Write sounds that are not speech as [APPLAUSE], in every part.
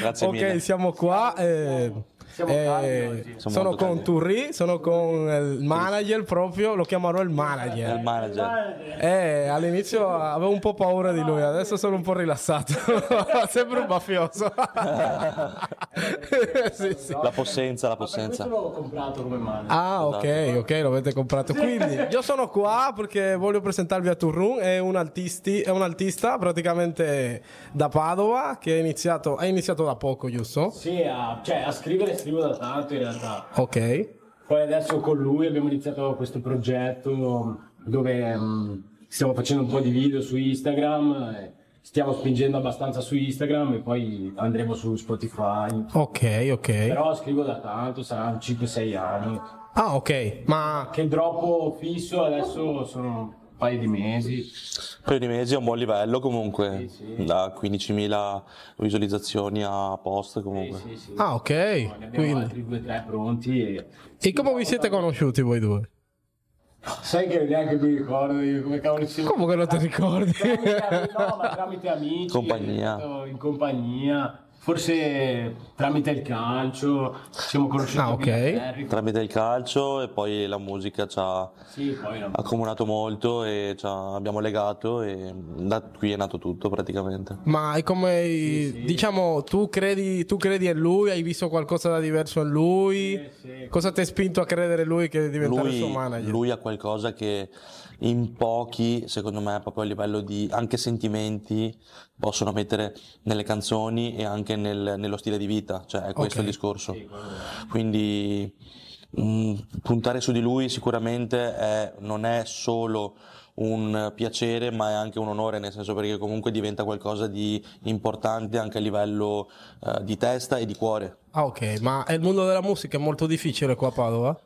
Grazie ok, mille. siamo qua. eh, eh. Sono sono con caldi. Turri, sono con il manager proprio, lo chiamerò il È il manager. manager. Eh, all'inizio avevo un po' paura di lui, adesso sono un po' rilassato. [LAUGHS] Sembra un mafioso. [LAUGHS] sì, sì. La possenza, la Ma possenza. questo l'ho comprato come mano. Ah, ok, ok, lo avete comprato. Quindi io sono qua perché voglio presentarvi a Turrun. È un, artisti, è un artista praticamente da Padova che ha iniziato, ha iniziato da poco, giusto? Sì, a, cioè a scrivere scrivo da tanto in realtà. Ok. Poi adesso con lui abbiamo iniziato questo progetto dove mm, stiamo facendo un po' di video su Instagram, e stiamo spingendo abbastanza su Instagram e poi andremo su Spotify. Ok, ok. Però scrivo da tanto, saranno 5-6 anni. Ah, ok, ma Che droppo fisso adesso sono paio di mesi. Per i mesi è un buon livello comunque, Sì, sì. da 15.000 visualizzazioni a post comunque. Sì, sì. Ah, ok. Ne abbiamo Quindi. altri due o tre pronti e... E come vi siete conosciuti voi due? Sai che neanche mi ricordo io come cavolo ci siamo... Come che non ti ricordi? Tramite, ami- no, ma tramite amici, Compagnia. eh, in compagnia, forse tramite il calcio, ci siamo conosciuti Ah, a ok. Villaferri. Tramite il calcio e poi la musica ci ha Sì, accomunato molto e ci ha- abbiamo legato e da qui è nato tutto praticamente. Ma è come, sì. diciamo, tu credi, tu credi in lui? Hai visto qualcosa da diverso in lui? Sì, sì. Cosa ti ha spinto a credere in lui che diventare il suo Lui, manager? lui ha qualcosa che in pochi, secondo me, proprio a livello di anche sentimenti, possono mettere nelle canzoni e anche nel- nello stile di vita, cioè è questo Ok. il discorso. Quindi mh, puntare su di lui sicuramente è- non è solo un piacere, ma è anche un onore, nel senso perché comunque diventa qualcosa di importante anche a livello eh, di testa e di cuore. Ah, ok, ma il mondo della musica è molto difficile qua a Padova?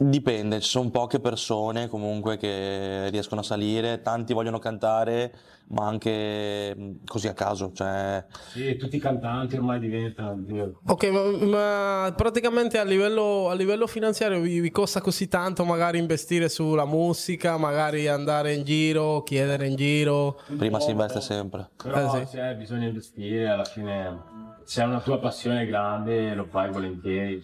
Dipende, ci sono poche persone comunque che riescono a salire, tanti vogliono cantare, ma anche mh, così a caso, cioè Sì, tutti i cantanti ormai diventano... Ok, ma, ma praticamente a livello, a livello finanziario vi, vi costa così tanto magari investire sulla musica, magari andare in giro, chiedere in giro? prima si investe sempre. Però Eh, sì. cioè, bisogna investire, alla fine se hai una tua passione grande lo fai volentieri.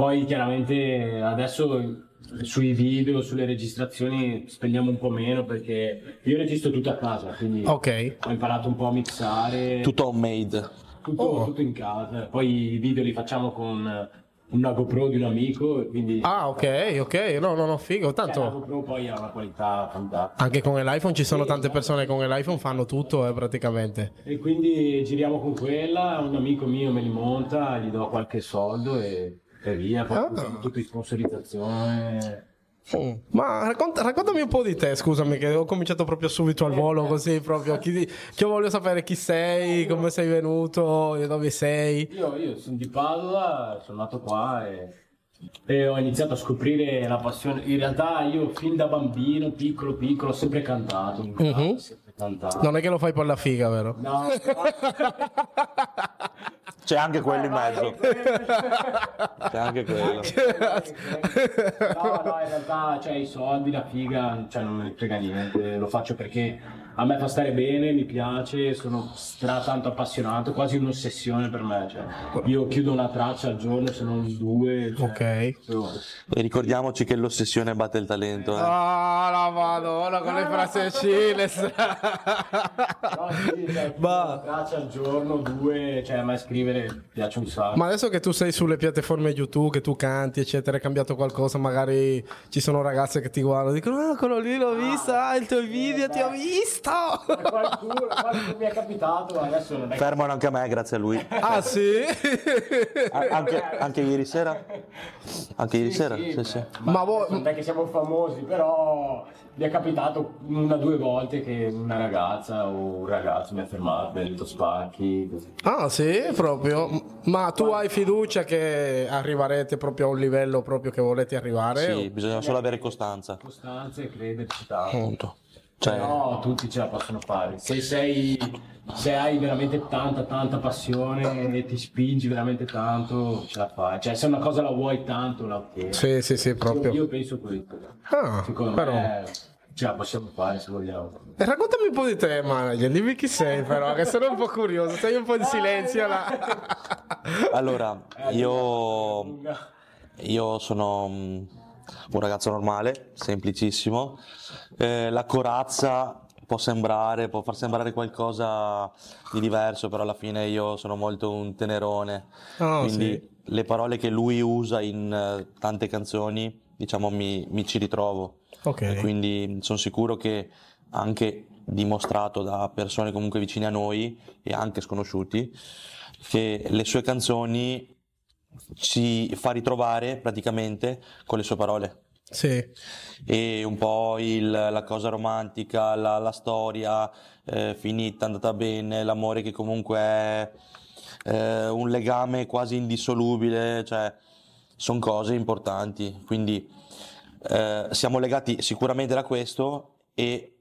Poi chiaramente adesso sui video, sulle registrazioni spendiamo un po' meno perché io registro tutto a casa, quindi Ok, ho imparato un po' a mixare, Tutto homemade. tutto, Oh. tutto in casa. Poi i video li facciamo con una GoPro di un amico, quindi ah ok, ok, no, no, no, figo, cioè, la tanto GoPro poi ha una qualità fantastica. anche con l'iPhone ci sono tante persone che con l'iPhone fanno tutto eh, praticamente. E quindi giriamo con quella, un amico mio me li monta, gli do qualche soldo e, e via, Ah. tutto in sponsorizzazione. Mm. Ma racconta- raccontami un po' di te, scusami, che ho cominciato proprio subito al volo, così proprio. Chi, che io voglio sapere chi sei, come sei venuto, dove sei. Io, io sono di Padova, sono nato qua e, e ho iniziato a scoprire la passione. In realtà io fin da bambino, piccolo piccolo, ho sempre cantato, Mhm. sempre cantato. Non è che lo fai per la figa, vero? No, [LAUGHS] [LAUGHS] [LAUGHS] C'è anche quello in mezzo. C'è anche quello. no, no, in realtà cioè, i soldi, la figa, cioè, non me ne frega niente, lo faccio perché a me fa stare bene, mi piace, sono stra tanto appassionato, quasi un'ossessione per me. Cioè, io chiudo una traccia al giorno, se non due. Cioè, Ok. so- E ricordiamoci che l'ossessione batte il talento. eh. Ah, la madonna con le fraseccine. No, sì, [LAUGHS] cioè, Ma- traccia al giorno, due, cioè a me scrivere piace un sacco. Ma adesso che tu sei sulle piattaforme YouTube, che tu canti, eccetera, è cambiato qualcosa? Magari ci sono ragazze che ti guardano e dicono: Ah, quello lì l'ho visto, ah, il tuo video ti ho visto. Qualcuno, qualcuno mi è capitato, adesso non è Fermano anche a me, grazie a lui. Ah, sì? Anche, anche ieri sera? Anche ieri sera? Sì, Sì, sì. Ma, Ma voi- non è che siamo famosi, però mi è capitato una o due volte che una ragazza o un ragazzo mi ha fermato, mi ha detto spacchi. Così. Ah, sì, proprio. Ma tu hai fiducia che arriverete proprio a un livello proprio che volete arrivare? Sì, bisogna solo avere costanza. Costanza e crederci tanto. Punto. Cioè, No, tutti ce la possono fare. Se sei, se hai veramente tanta, tanta passione e ti spingi veramente tanto, ce la fai. Cioè, se una cosa la vuoi tanto, la ottieni. Sì, sì, sì, Io, proprio. io penso questo. Ah, Secondo però. me ce la possiamo fare se vogliamo. E raccontami un po' di te, manager, dimmi chi sei però, che sono un po' curioso, stai un po' in silenzio là. Allora, Eh, io, io sono un ragazzo normale, semplicissimo. Eh, la corazza può sembrare, può far sembrare qualcosa di diverso, però alla fine io sono molto un tenerone. Oh, Quindi sì. le parole che lui usa in eh, tante canzoni, diciamo, mi, mi ci ritrovo. Ok. E quindi sono sicuro che anche dimostrato da persone comunque vicine a noi e anche sconosciuti, che le sue canzoni ci fa ritrovare praticamente con le sue parole. Sì, E un po' il- la cosa romantica, la, la storia eh, finita, andata bene, l'amore che comunque è eh, un legame quasi indissolubile, cioè sono cose importanti. Quindi eh, siamo legati sicuramente da questo e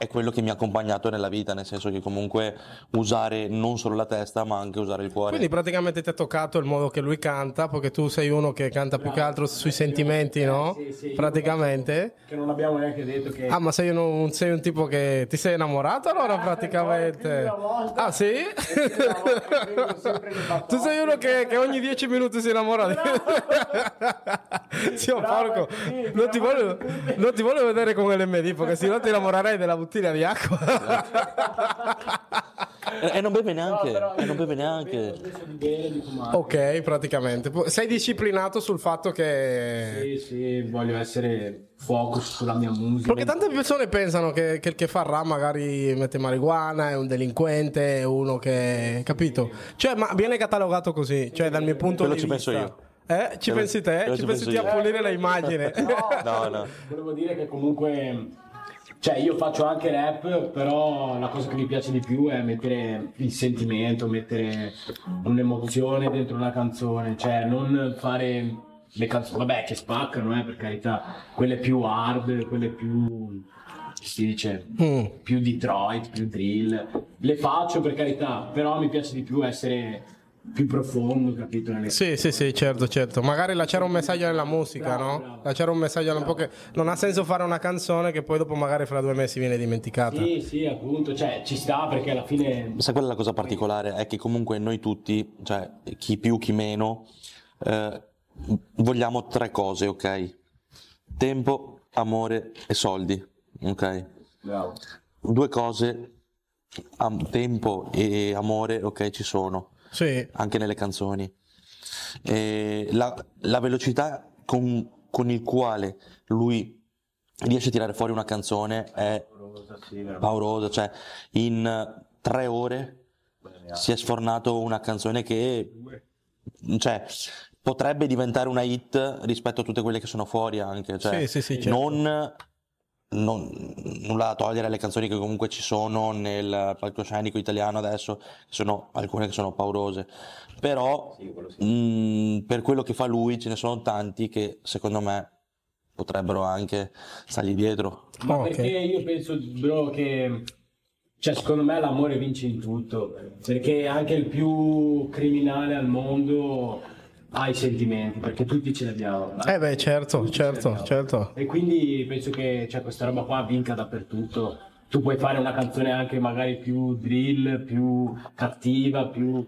è quello che mi ha accompagnato nella vita, nel senso che comunque usare non solo la testa ma anche usare il cuore. quindi praticamente ti ha toccato il modo che lui canta, perché tu sei uno che canta più che altro sui sentimenti, no? Sì, sì, Praticamente. Che non abbiamo neanche detto che... Ah, ma sei, uno- sei un tipo che ti sei innamorato allora praticamente? più di una volta. Ah, sì? [LAUGHS] Tu sei uno che, che ogni dieci minuti si innamora di... [LAUGHS] Zio porco, non ti, voglio, tutti. non ti voglio vedere con l'MD perché sennò ti innamorerei della bottiglia di acqua. E, e non beve neanche, però e non beve neanche. ok, praticamente. Sei disciplinato sul fatto che... Sì, sì, voglio essere focus sulla mia musica. Perché tante persone pensano che, che il che fa rap magari mette marijuana, è un delinquente, è uno che... capito? Cioè, ma viene catalogato così, cioè dal mio punto Quello di ci vista. penso io. Eh? Ci pensi te? Ci ci pensi te a pulire l'immagine? [LAUGHS] No, no. Volevo dire che comunque, cioè io faccio anche rap, però la cosa che mi piace di più è mettere il sentimento, mettere un'emozione dentro una canzone, cioè non fare le canzoni, vabbè che spaccano, eh, per carità, quelle più hard, quelle più, si dice, Mm. più Detroit, più drill, le faccio per carità, però mi piace di più essere più profondo, capito? Nelle... Sì, sì, sì, certo, certo. Magari lasciare un messaggio nella musica, Bravo, no? bravo. Lasciare un messaggio un po' che non ha senso fare una canzone che poi dopo magari fra due mesi viene dimenticata. Sì, sì, appunto, cioè ci sta perché alla fine Sai qual è la cosa particolare? È che comunque noi tutti, cioè chi più, chi meno, eh, vogliamo tre cose, ok? Tempo, amore e soldi, ok? Bravo. Due cose, am- tempo e amore, ok, ci sono, Sì, anche nelle canzoni. E la, la velocità con, con il quale lui riesce a tirare fuori una canzone è paurosa, cioè in tre ore si è sfornato una canzone che cioè, potrebbe diventare una hit rispetto a tutte quelle che sono fuori anche, cioè, Sì, sì, sì, certo. non, non- nulla da togliere alle canzoni che comunque ci sono nel palcoscenico italiano adesso, che sono alcune che sono paurose, però Sì, quello sì. mh, per quello che fa lui ce ne sono tanti che secondo me potrebbero anche stargli dietro. Ma Ok. perché io penso, bro, che cioè, secondo me l'amore vince in tutto. Perché anche il più criminale al mondo ha i sentimenti, perché tutti ce li abbiamo. Eh beh, certo, certo, certo. E quindi penso che cioè, questa roba qua vinca dappertutto. Tu puoi fare una canzone anche magari più drill, più cattiva, più...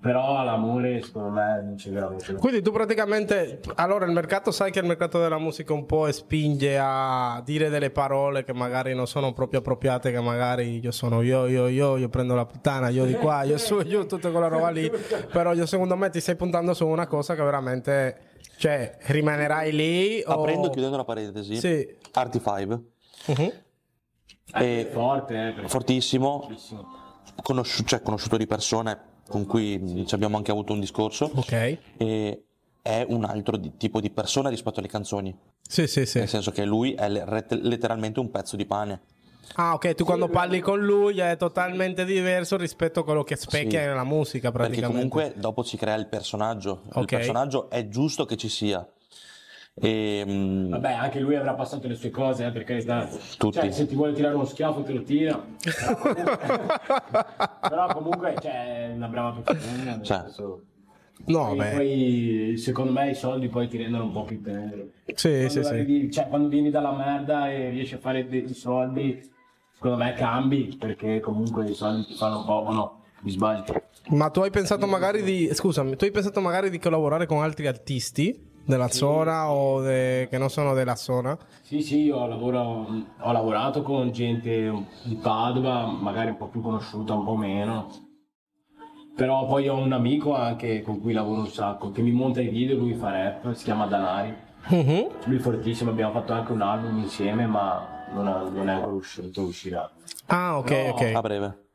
però l'amore secondo me vince veramente. Quindi tu praticamente, allora il mercato, sai che il mercato della musica un po' spinge a dire delle parole che magari non sono proprio appropriate, che magari io sono io, io, io, io prendo la puttana, io di qua, io su, io, tutta quella roba lì, però io secondo me ti stai puntando su una cosa che veramente, cioè, rimanerai lì o... Aprendo e chiudendo la parentesi, Sì. Arti 5 Mhm. È forte, eh, fortissimo, fortissimo. conosci- cioè, conosciuto di persone con cui mh, ci abbiamo anche avuto un discorso Ok. e è un altro di- tipo di persona rispetto alle canzoni, Sì, sì, sì. nel senso che lui è letteralmente un pezzo di pane. Ah, ok, tu quando parli con lui è totalmente diverso rispetto a quello che specchia Sì. nella musica Perché praticamente. comunque dopo si crea il personaggio. Il Ok. personaggio è giusto che ci sia. E, mh, Vabbè, anche lui avrà passato le sue cose, eh, per carità. Tutti. Cioè, se ti vuole tirare uno schiaffo te lo tira. Però [LAUGHS] comunque, però comunque cioè, è una brava persona. Cioè. No, E beh. poi secondo me i soldi poi ti rendono un po' più tenero. Sì, quando, sì, sì. arrivi- cioè, quando vieni dalla merda e riesci a fare dei soldi, secondo me cambi perché comunque i soldi ti fanno un po'. o no, mi sbaglio. Ma tu hai pensato magari di. Scusami, tu hai pensato magari di collaborare con altri artisti della zona o de- che non sono della zona? Sì, sì, io lavoro- ho lavorato con gente di Padova, magari un po' più conosciuta, un po' meno. Però poi ho un amico anche con cui lavoro un sacco, che mi monta i video, lui fa rap, si chiama Danari. Mhm. Lui è fortissimo, abbiamo fatto anche un album insieme, ma non, è- non è ancora uscito, uscirà. Ah, ok, No. ok. A breve.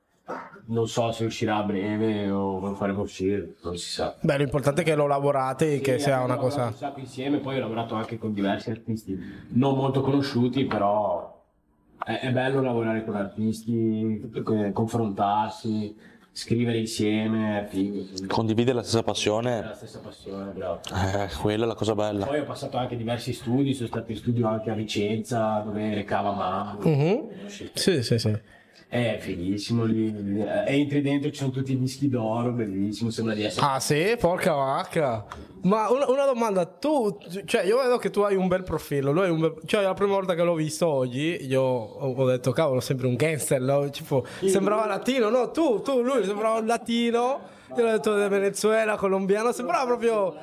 Non so se uscirà a breve o lo faremo uscire, non si sa. Beh, l'importante è che lo lavorate e che Sì, sia abbiamo una cosa. Un sacco insieme, poi ho lavorato anche con diversi artisti non molto conosciuti, però è, è bello lavorare con artisti, confrontarsi, scrivere insieme, figo. Condividere la stessa passione, la stessa passione, bravo. eh, quella è la cosa bella. Poi ho passato anche diversi studi, sono stato in studio anche a Vicenza, dove recava Mamma. Mhm. Sì, sì, sì. È fighissimo lì, e entri dentro ci sono tutti i dischi d'oro, bellissimo, sembra di essere... Ah, sì? Porca vacca. Ma una, una domanda, tu, cioè, io vedo che tu hai un bel profilo. Lui un bel- cioè, la prima volta che l'ho visto oggi, io ho, ho detto, cavolo, sempre un gangster. no? Tipo, sembrava latino, no? Tu, tu, lui sembrava un latino. Io ho detto del Venezuela, colombiano, sembrava proprio.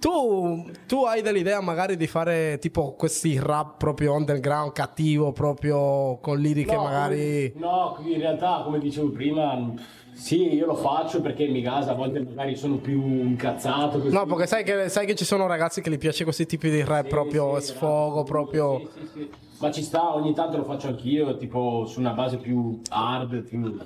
Tu, tu hai dell'idea magari di fare tipo questi rap proprio underground, cattivo, proprio con liriche No, magari. No, in realtà, come dicevo prima, sì, io lo faccio perché mi casa, a volte magari sono più incazzato. così. No, perché sai che, sai che ci sono ragazzi che gli piace questi tipi di rap Sì, proprio sì, sfogo, esatto. proprio. Sì, sì, sì. Ma ci sta, ogni tanto lo faccio anch'io, tipo su una base più hard, più-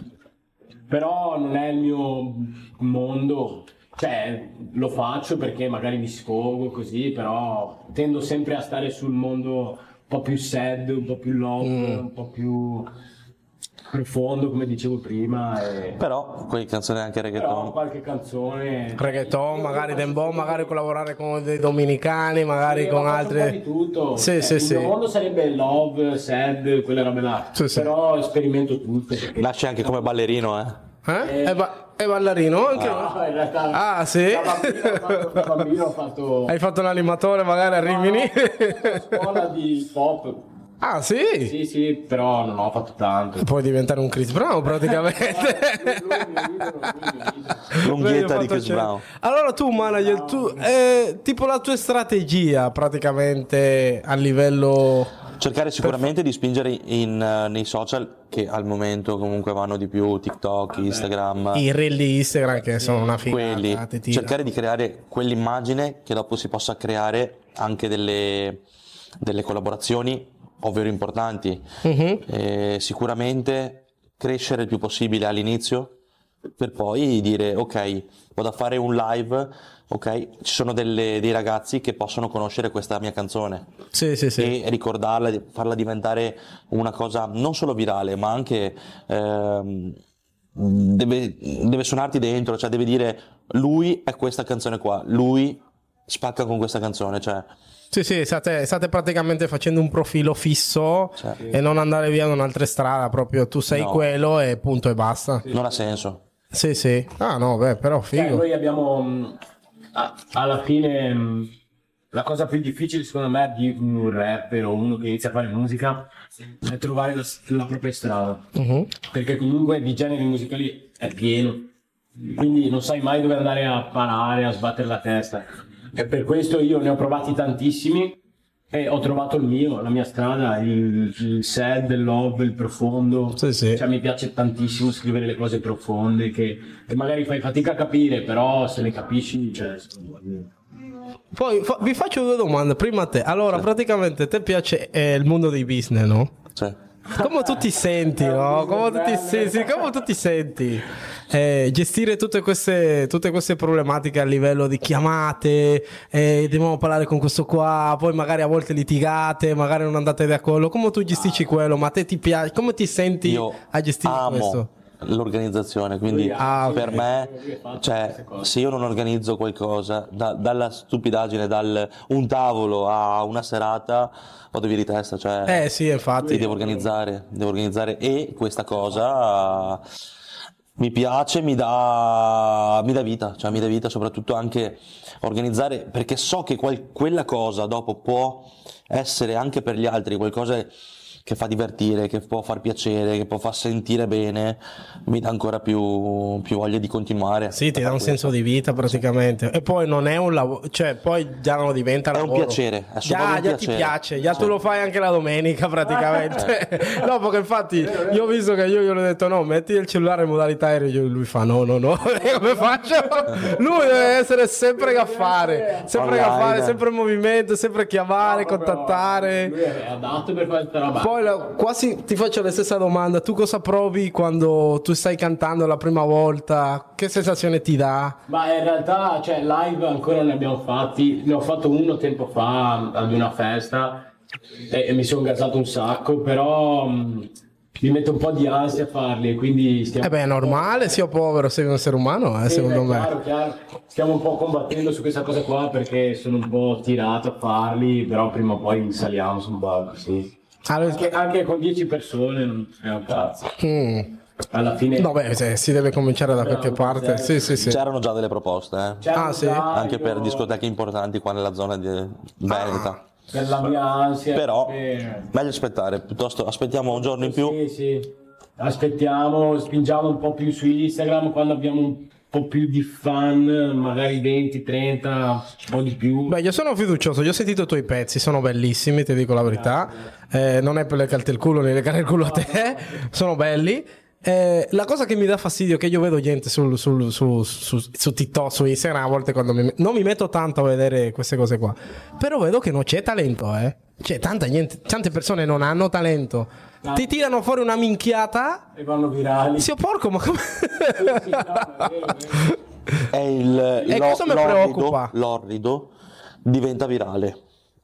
però non è il mio mondo. Cioè, lo faccio perché magari mi sfogo così, però tendo sempre a stare sul mondo un po' più sad, un po' più love, Mm. un po' più profondo, come dicevo prima. E... Però, quelle canzoni anche Però reggaeton. qualche canzone. Reggaeton, magari dembow, magari collaborare con dei dominicani, magari Sì, con altri. di tutto. Sì, Eh, sì, il sì. mondo sarebbe love, sad, quelle robe là. Sì, sì. Però sperimento tutto. perché- Nasce anche come ballerino, eh. Eh? È, ba- è ballerino anche? No, in realtà. Ah, sì? Da bambino bambino ho fatto Hai fatto un animatore magari a Rimini? una scuola di pop. Ah, sì? Sì, sì, però non ho fatto tanto. Puoi diventare un Chris Brown praticamente. L'unghietta di Chris Brown. certo. Allora tu manager, tu, eh, tipo la tua strategia praticamente a livello... Cercare sicuramente di spingere in, eh, nei social che al momento comunque vanno di più, TikTok, Instagram, I reel di Instagram che sono una figata. quelli. Cercare di creare quell'immagine che dopo si possa creare anche delle, delle collaborazioni, ovvero importanti. Mhm. Eh, sicuramente crescere il più possibile all'inizio per poi dire ok, vado a fare un live, ok, ci sono delle- dei ragazzi che possono conoscere questa mia canzone Sì, sì, sì. e ricordarla, farla diventare una cosa non solo virale, ma anche ehm, deve, deve suonarti dentro, cioè deve dire lui è questa canzone qua, lui spacca con questa canzone, cioè Sì, sì, state, state praticamente facendo un profilo fisso Cioè. e non andare via da un'altra strada, proprio tu sei No. quello e punto e basta. non ha senso. Sì, sì. Ah, no, beh, però Cioè, figo. noi abbiamo mh, a- alla fine mh, la cosa più difficile secondo me di un rapper o uno che inizia a fare musica è trovare la, la propria strada Mhm. perché comunque di generi musicali è pieno quindi non sai mai dove andare a parare a sbattere la testa e per questo io ne ho provati tantissimi e ho trovato il mio, la mia strada, il, il sad, il love, il profondo. Sì, sì. Cioè, mi piace tantissimo scrivere le cose profonde che, che magari fai fatica a capire, però se le capisci, cioè, Poi fa- vi faccio due domande. Prima a te. Allora, praticamente te piace eh, il mondo dei business, no? Cioè, Come tu ti senti, no? Come tu ti, sì, sì, come tu ti senti? Eh, gestire tutte queste, tutte queste problematiche a livello di chiamate, eh, dobbiamo parlare con questo qua, poi magari a volte litigate, magari non andate d'accordo. Come tu gestisci quello? Ma a te ti piace? Come ti senti io a gestire amo questo? L'organizzazione, quindi Ah, per me, cioè, se io non organizzo qualcosa, da- dalla stupidaggine, dal un tavolo a una serata, vado via di testa, cioè, Eh sì, infatti. ti devo organizzare, devo organizzare e questa cosa mi piace, mi dà, mi dà vita, cioè mi dà vita soprattutto anche organizzare, perché so che quel- quella cosa dopo può essere anche per gli altri qualcosa che fa divertire, che può far piacere, che può far sentire bene, mi dà ancora più, più voglia di continuare. Sì, ti dà un senso di vita praticamente. E poi non è un lavoro, cioè poi già non diventa È un lavoro. piacere, è già, un già ti piacere. piace, già Sì. tu lo fai anche la domenica praticamente. [LAUGHS] no, perché infatti io ho visto che io gli ho detto no, metti il cellulare in modalità aereo, lui fa no, no, no, [LAUGHS] come faccio? [LAUGHS] Lui deve essere sempre gaffare, sempre Online. gaffare, sempre in movimento, sempre chiamare, contattare. Lui è adatto per questa roba. Poi la- quasi ti faccio la stessa domanda, tu cosa provi quando tu stai cantando la prima volta? Che sensazione ti dà? Ma in realtà, cioè, live ancora non ne abbiamo fatti. Ne ho fatto uno tempo fa ad una festa e, e mi sono gasato un sacco, però mh, mi mette un po' di ansia a farli quindi stiamo... Eh beh, è normale, sia povero, sei un essere umano, eh, Sì, secondo beh, me. chiaro, chiaro. Stiamo un po' combattendo su questa cosa qua perché sono un po' tirato a farli, però prima o poi saliamo su un palco, sì. Allora, Anche, anche con 10 persone non è un cazzo. mm. Alla fine... No, beh, se- si deve cominciare da qualche parte. Sì, sì, sì. C'erano già delle proposte, eh, Ah, sì? anche per discoteche importanti qua nella zona di Veneta. Per la mia ansia. Però per- meglio aspettare, piuttosto aspettiamo un giorno in più. Sì, sì. Aspettiamo, spingiamo un po' più su Instagram quando abbiamo un po' più di fan, magari 20, 30, un po' di più. Beh, io sono fiducioso, io ho sentito i tuoi pezzi, sono bellissimi, ti dico la verità. Eh, non è per legarti il culo né legare il culo a te, [LAUGHS] sono belli. Eh, la cosa che mi dà fastidio è che io vedo gente sul- sul- su, su- su TikTok, su Instagram, a volte quando mi, non mi metto tanto a vedere queste cose qua, però vedo che non c'è talento, eh. C'è tanta gente, tante persone non hanno talento. Ti tirano fuori una minchiata. E vanno virali. Zio porco, ma come... Sì, [LAUGHS] no, è il E l'o- cosa mi l'orrido- preoccupa? L'orrido diventa virale.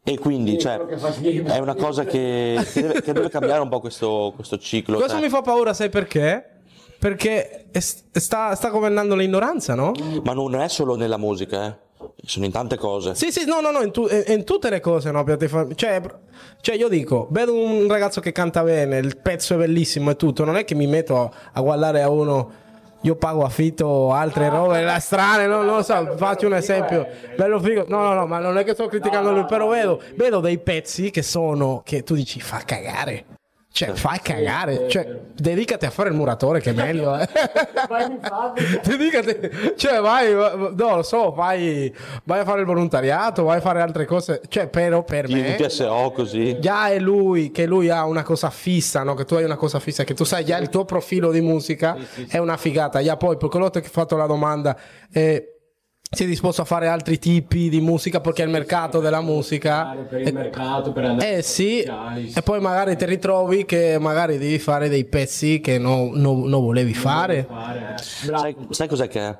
E quindi Sì, cioè, è una cosa che, che deve, che deve cambiare un po' questo, questo ciclo. Questo cioè. mi fa paura, sai perché? Perché è- sta, sta governando l'ignoranza, no? Ma non è solo nella musica, eh. Sono in tante cose. Sì, sì, no, no, no, in, tu- in- in tutte le cose, no? piattaforme- Cioè, cioè, io dico, vedo un ragazzo che canta bene, il pezzo è bellissimo e tutto, non è che mi metto a guardare a uno, io pago affitto, altre robe la strane, no, non lo so, faccio un esempio, bello figo, no, no, no, ma non è che sto criticando lui, però vedo, vedo dei pezzi che sono, che tu dici, fa cagare. Cioè, fai cagare, cioè, dedicati a fare il muratore che è meglio, eh. Vai in fabbrica. [LAUGHS] Dedicati, cioè vai, no, lo so, vai, vai a fare il volontariato, vai a fare altre cose, cioè però per Il me PSO così. già è lui che lui ha una cosa fissa, no? che tu hai una cosa fissa, che tu sai già il tuo profilo di musica è una figata, già poi per quello che ho fatto la domanda eh, sei disposto a fare altri tipi di musica perché è il mercato della musica Per il mercato, per andare eh sì, e poi magari ti ritrovi che magari devi fare dei pezzi che non non- non volevi fare. fare. eh. Sai, sai cos'è che è?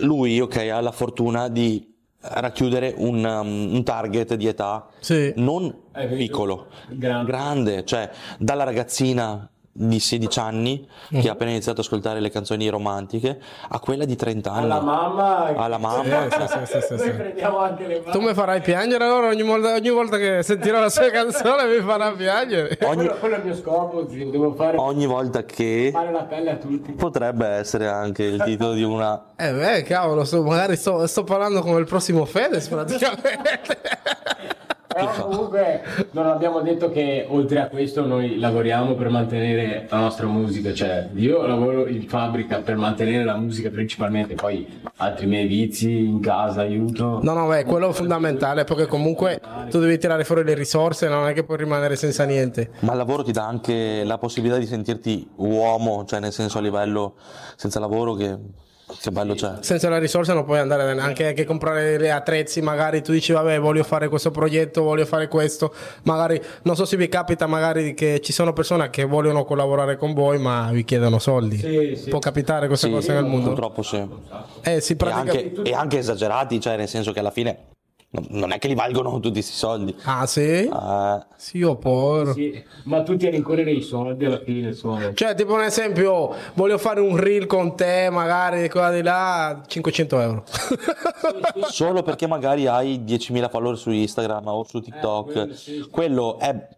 Lui, ok, ha la fortuna di racchiudere un, um, un target di età Sì. non Eh, piccolo, grande. grande, cioè dalla ragazzina di 16 anni Mhm. che ha appena iniziato ad ascoltare le canzoni romantiche a quella di 30 anni. Alla mamma. Alla mamma. Eh, sì, sì, sì, sì, Noi sì. prendiamo anche le Tu mi farai piangere allora ogni volta, ogni volta che sentirò la sua [LAUGHS] canzone mi farà piangere. Ogni, Quello, quello è il mio scopo, zio, devo fare, ogni volta che fare la pelle a tutti. potrebbe essere anche il titolo di una Eh beh, cavolo, sto- magari sto, sto parlando come il prossimo Fedez [LAUGHS] praticamente. Però comunque non abbiamo detto che oltre a questo noi lavoriamo per mantenere la nostra musica, cioè io lavoro in fabbrica per mantenere la musica principalmente, poi altri miei vizi in casa aiuto. No, no, beh, quello è fondamentale perché comunque tu devi tirare fuori le risorse, non è che puoi rimanere senza niente. Ma il lavoro ti dà anche la possibilità di sentirti uomo, cioè nel senso a livello senza lavoro che, che bello c'è. Senza le risorse non puoi andare neanche che comprare le attrezzi, magari tu dici vabbè voglio fare questo progetto, voglio fare questo, magari non so se vi capita magari che ci sono persone che vogliono collaborare con voi ma vi chiedono soldi. Sì, sì. Può capitare queste Sì, cose nel mondo? Purtroppo sì. Eh sì, E praticamente... anche, e anche esagerati, cioè nel senso che alla fine non è che li valgono tutti questi soldi. Ah sì? Eh, Sì, io porro. Sì, ma tutti a rincorrere i soldi alla fine, insomma. Cioè, tipo un esempio, voglio fare un reel con te, magari di qua di là, 500 euro. solo perché magari hai 10.000 follower su Instagram o su TikTok, quello sì, sì. quello è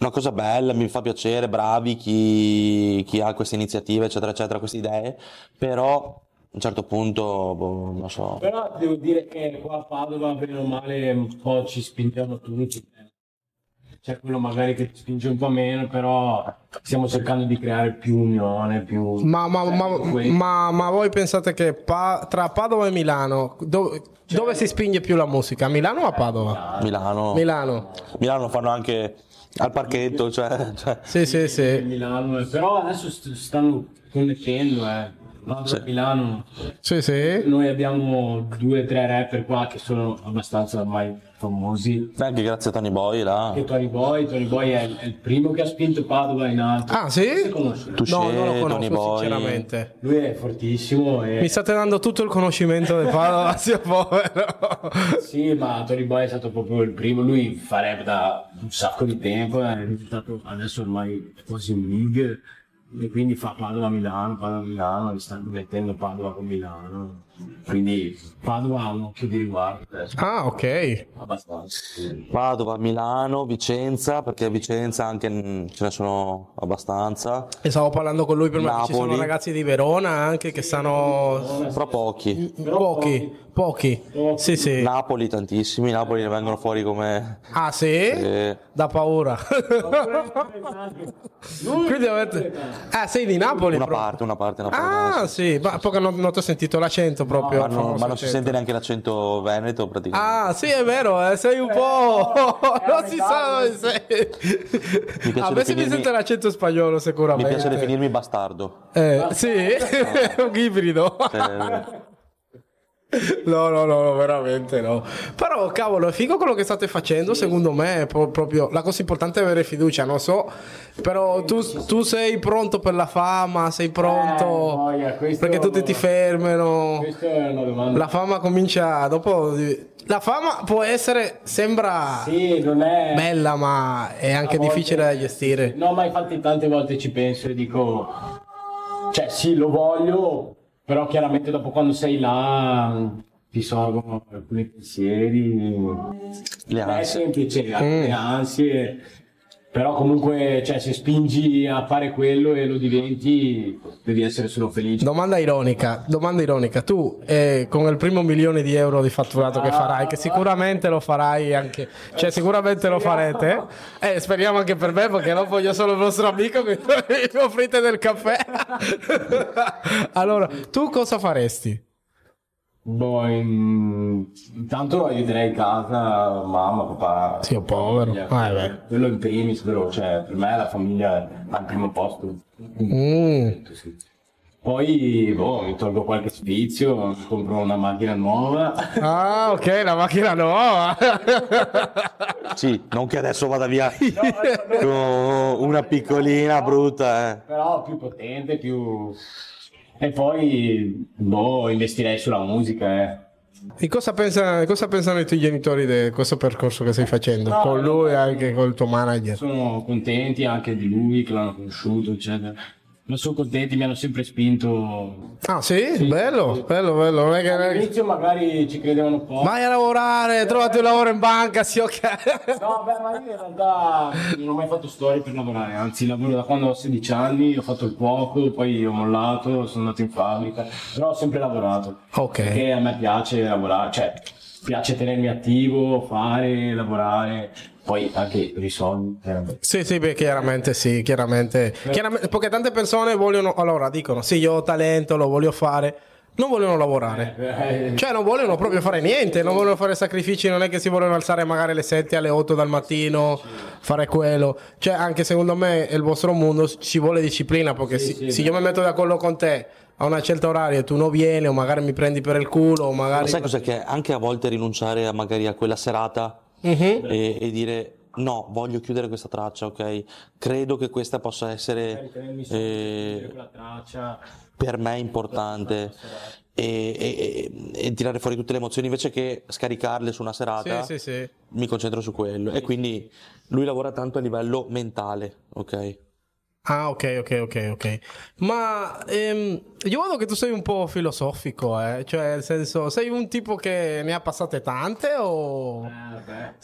una cosa bella, mi fa piacere, bravi chi, chi ha queste iniziative, eccetera, eccetera, queste idee, però un certo punto, boh, non so. Però devo dire che qua a Padova, bene o male, un po' ci spingiamo tutti. C'è quello magari che ti spinge un po' meno, però stiamo cercando di creare più unione, più... Ma, ma- cioè, ma- ma- ma voi pensate che pa- tra Padova e Milano, dove, dove si spinge più la musica? A Milano o a Padova? Milano, Milano. Milano fanno anche al parchetto, cioè, cioè, Sì, sì, sì. Milano, eh, però adesso st- stanno connettendo, eh. Vado a Milano, Sì, sì. noi abbiamo due o tre rapper qua che sono abbastanza ormai famosi. anche grazie a Tony Boy là. Che Tony Boy, Tony Boy è, è il primo che ha spinto Padova in alto. Ah, sì? Touché, No, non lo Tony conosco Boy. sinceramente. Lui è fortissimo e... Mi state dando tutto il conoscimento del Padova, [LAUGHS] sia povero. Sì, ma Tony Boy è stato proprio il primo, lui fa rap da un sacco di tempo, è diventato adesso ormai quasi un league e quindi fa Padova Milano, Padova Milano, li stanno mettendo Padova con Milano, quindi Padova ha un occhio di riguardo adesso, Ah, ok. abbastanza. Padova, Milano, Vicenza, perché a Vicenza anche mm, ce ne sono abbastanza, E stavo parlando con lui prima che ci sono Napoli. ragazzi di Verona anche che stanno però pochi. pochi, pochi. Sì, sì. Napoli tantissimi, Napoli ne vengono fuori come... Ah, sì? eh, Da paura. Quindi avete... Ah, sei di Napoli? una proprio? parte, una parte, una parte. Ah, sì, ma poi non, non ti ho sentito l'accento proprio. ma, il non, famoso ma non si accento. sente neanche l'accento veneto praticamente. Ah, sì, è vero, eh, sei un po'. [LAUGHS] non si sa dove sei. piace A me si mi sente l'accento spagnolo, Mi sicuramente. piace definirmi bastardo. Eh, sì, [LAUGHS] un ibrido. Cioè, [LAUGHS] No, no, no, no, veramente no. Però, cavolo, è figo quello che state facendo. Secondo me, è pro- proprio la cosa importante è avere fiducia. Non so, però tu, tu sei pronto per la fama, sei pronto Eh, voglia, perché tutti ti fermano. Questa è una domanda. La fama comincia dopo. La fama può essere, sembra Sì, è... bella, ma è anche volte- difficile da gestire. No, ma infatti tante volte ci penso e dico, cioè sì, lo voglio, però chiaramente dopo quando sei là mh, ti sorgono alcuni pensieri, le ansie. semplice, alcune ansie, però comunque cioè, se spingi a fare quello e lo diventi, devi essere solo felice. Domanda ironica, domanda ironica. Tu eh, con il primo milione di euro di fatturato che farai, che sicuramente lo farai anche, cioè sicuramente lo farete. Eh, speriamo anche per me perché non voglio solo il vostro amico che mi [LAUGHS] offrite del caffè. [LAUGHS] allora, tu cosa faresti? Boh, in- intanto aiuterei in casa mamma, papà. Sì, povero. famiglia. Eh, beh. Quello in primis, però, cioè, per me la famiglia è al primo posto. Mm. Sì. Poi, boh, mi tolgo qualche sfizio, mi compro una macchina nuova. Ah, ok, la macchina nuova. [LAUGHS] Sì, non che adesso vada via [LAUGHS] con una piccolina brutta. Eh. Però più potente, più... E poi, boh, investirei sulla musica, eh. E cosa, pensa- cosa pensano i tuoi genitori di questo percorso che stai facendo? No, con lui e anche col tuo manager? Sono contenti anche di lui, che l'hanno conosciuto, eccetera. Ma sono contenti, mi hanno sempre spinto. Ah sì? Bello, bello, bello. Non è che- All'inizio magari ci credevano un po'. Vai a lavorare, trovati un lavoro in banca, sì ok. No, beh, ma io in realtà non ho mai fatto storie per lavorare, anzi lavoro da quando ho 16 anni, ho fatto il cuoco, poi ho mollato, sono andato in fabbrica, però ho sempre lavorato. Ok. Perché a me piace lavorare, cioè piace tenermi attivo, fare, lavorare, poi anche per i soldi. eh. Sì, sì, beh, chiaramente sì, chiaramente. chiaramente. Perché tante persone vogliono, allora dicono, sì, io ho talento, lo voglio fare, non vogliono lavorare. Eh, Cioè non vogliono proprio fare niente, non vogliono fare sacrifici, non è che si vogliono alzare magari alle 7, alle 8 del mattino, fare quello. Cioè anche secondo me il vostro mondo ci vuole disciplina, perché Sì, se- sì, se io mi metto d'accordo con te a una certa oraria e tu non vieni o magari mi prendi per il culo o Ma magari... sai cos'è che anche a volte rinunciare a magari a quella serata Mhm. e, e dire no, voglio chiudere questa traccia, ok? Credo che questa possa essere eh, per me importante e, e- e- e tirare fuori tutte le emozioni invece che scaricarle su una serata. Sì, sì, sì. Mi concentro su quello e quindi lui lavora tanto a livello mentale, ok? Ah, ok, ok, ok, ok. Ma ehm, io vedo che tu sei un po' filosofico, eh? Cioè, nel senso, sei un tipo che ne ha passate tante o... Eh,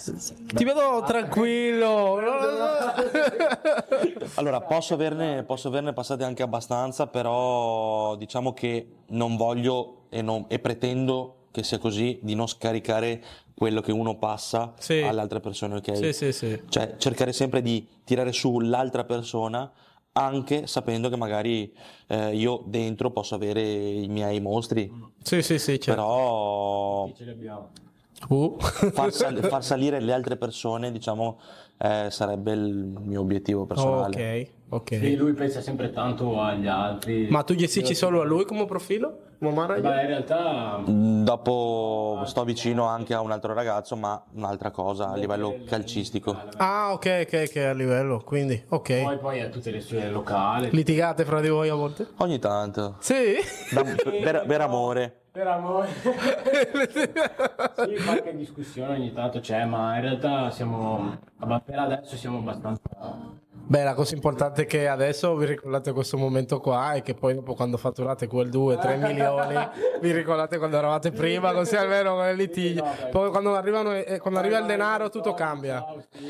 Ti vedo tranquillo. [LAUGHS] Allora, posso averne, posso averne passate anche abbastanza, però diciamo che non voglio e, non- e pretendo che sia così di non scaricare quello che uno passa Sì. alle altre persone, ok? Sì, sì, sì. Cioè, cercare sempre di tirare su l'altra persona, anche sapendo che magari eh, io dentro posso avere i miei mostri, Sì, sì, sì, certo. però ce li abbiamo. Uh. far, sal- [LAUGHS] far salire le altre persone, diciamo, eh, sarebbe il mio obiettivo personale. ok, ok. Sì, lui pensa sempre tanto agli altri. Ma tu gestisci solo a lui come profilo? Manager? Beh, in realtà Mm, Dopo sto vicino anche a un altro ragazzo, ma un'altra cosa a livello calcistico. Ah, ok, ok, ok, a livello, quindi, ok. poi, poi ha tutte le sue locali. Litigate fra di voi a volte? Ogni tanto, Sì? da- per, per amore. Per amore. [LAUGHS] sì, qualche discussione ogni tanto c'è, ma in realtà siamo. Ma Per adesso siamo abbastanza. Beh, la cosa importante è che adesso vi ricordate questo momento qua e che poi dopo quando fatturate quel 2-3 milioni [LAUGHS] vi ricordate quando eravate prima, così almeno con le litighi. Poi quando, arrivano, eh, quando arriva il denaro tutto cambia.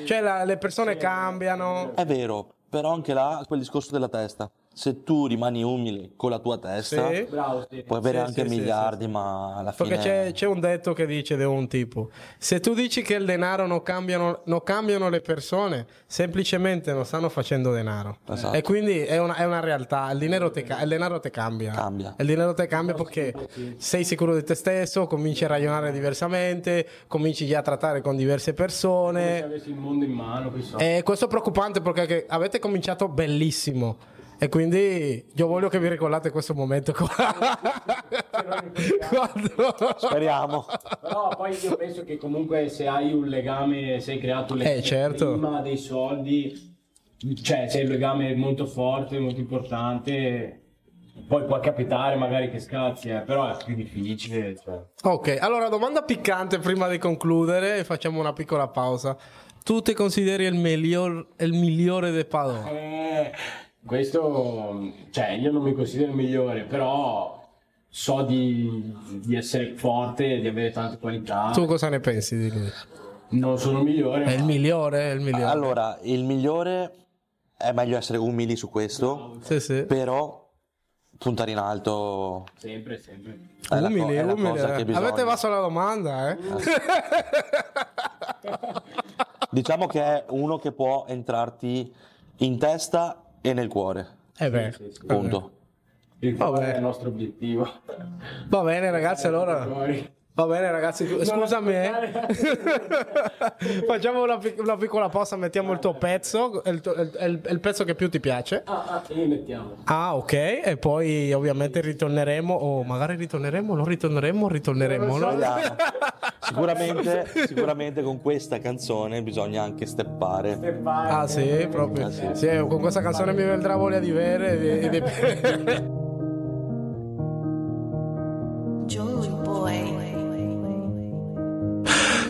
Cioè la- le persone cambiano. È vero, però anche là quel discorso della testa. Se tu rimani umile con la tua testa, Sì. Bravo, sì. puoi avere Sì, anche sì, sì, miliardi, ma alla fine... Perché c'è, c'è un detto che dice di un tipo: Se tu dici che il denaro non cambiano, non cambiano le persone, semplicemente non stanno facendo denaro. Esatto. E quindi è una, è una realtà. Il dinero te, il denaro te cambia. Cambia. Il dinero te cambia perché sei sicuro di te stesso, cominci a ragionare diversamente, cominci già a trattare con diverse Se persone. avessi il mondo in mano. E questo è preoccupante perché avete cominciato bellissimo. E quindi io voglio che vi ricordate questo momento qua. Quando- [LAUGHS] Speriamo. Però poi io penso che comunque se hai un legame, se hai creato un legame Eh, certo. prima dei soldi, cioè se un legame molto forte, molto importante, poi può capitare magari che scazzi, eh, però è più difficile. Cioè. Ok, allora domanda piccante prima di concludere e facciamo una piccola pausa. Tu ti consideri il, miglior, il migliore del Padova? Eh, questo, cioè io non mi considero il migliore, però so di, di essere forte, di avere tante qualità. Tu cosa ne pensi di lui? Non sono il migliore, È il migliore? È il migliore? Allora, il migliore è meglio essere umili su questo, Sì, sì. però puntare in alto sempre, sempre. è la, co- Umili, è la cosa che eh. bisogna. Avete vaso la domanda, eh? Diciamo che è uno che può entrarti in testa e nel cuore. Eh beh. Punto. Il Vabbè. cuore è il nostro obiettivo. Va bene ragazzi, allora... Va bene ragazzi, scusami. eh. [LAUGHS] Facciamo una, pic- una piccola pausa, mettiamo il tuo pezzo, il, tuo- il- il- il pezzo che più ti piace. Ah, ah, e mettiamo. Ah, ok. E poi ovviamente ritorneremo, o magari ritorneremo, non ritorneremo, ritorneremo. no? [LAUGHS] Sicuramente, sicuramente con questa canzone bisogna anche steppare. Ah sì, proprio. Sì, con questa canzone mi vendrà voglia di bere. di- di-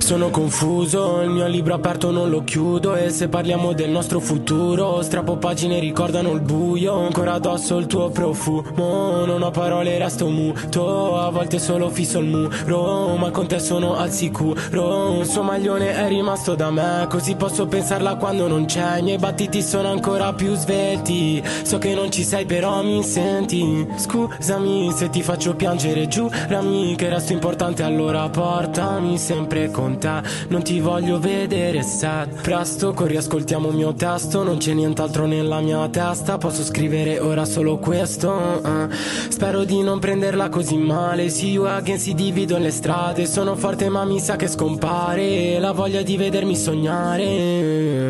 Sono confuso, il mio libro aperto non lo chiudo E se parliamo del nostro futuro Strappo pagine ricordano il buio Ancora addosso il tuo profumo Non ho parole, resto muto A volte solo fisso il muro Ma con te sono al sicuro Un suo maglione è rimasto da me Così posso pensarla quando non c'è I miei battiti sono ancora più svelti So che non ci sei però mi senti Scusami se ti faccio piangere Giurami che resto importante Allora portami sempre con te Non ti voglio vedere sad. Presto corri ascoltiamo il mio testo Non c'è nient'altro nella mia testa. Posso scrivere ora solo questo eh. Spero di non prenderla così male. See you again si dividono le strade. Sono forte ma mi sa che scompare. La voglia di vedermi sognare.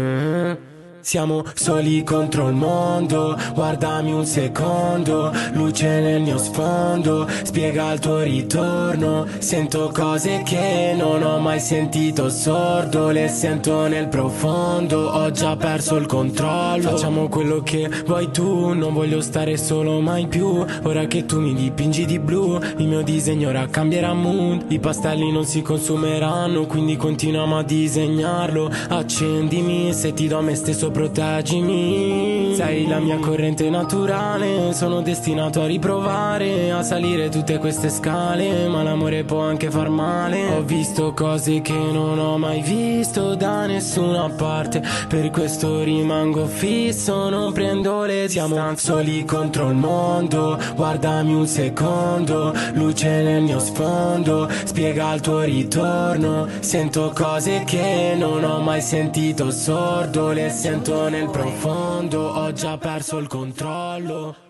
Siamo soli contro il mondo, guardami un secondo, luce nel mio sfondo, spiega il tuo ritorno, sento cose che non ho mai sentito sordo, le sento nel profondo, ho già perso il controllo, facciamo quello che vuoi tu, non voglio stare solo mai più, ora che tu mi dipingi di blu, il mio disegno ora cambierà mood, i pastelli non si consumeranno, quindi continuiamo a disegnarlo, accendimi se ti do me stesso proteggimi. Sei la mia corrente naturale, sono destinato a riprovare a salire tutte queste scale, ma l'amore può anche far male. Ho visto cose che non ho mai visto da nessuna parte, per questo rimango fisso, non prendo le Siamo soli contro il mondo, guardami un secondo, luce nel mio sfondo, spiega il tuo ritorno. Sento cose che non ho mai sentito sordo, le sento nel profondo, ho già perso il controllo.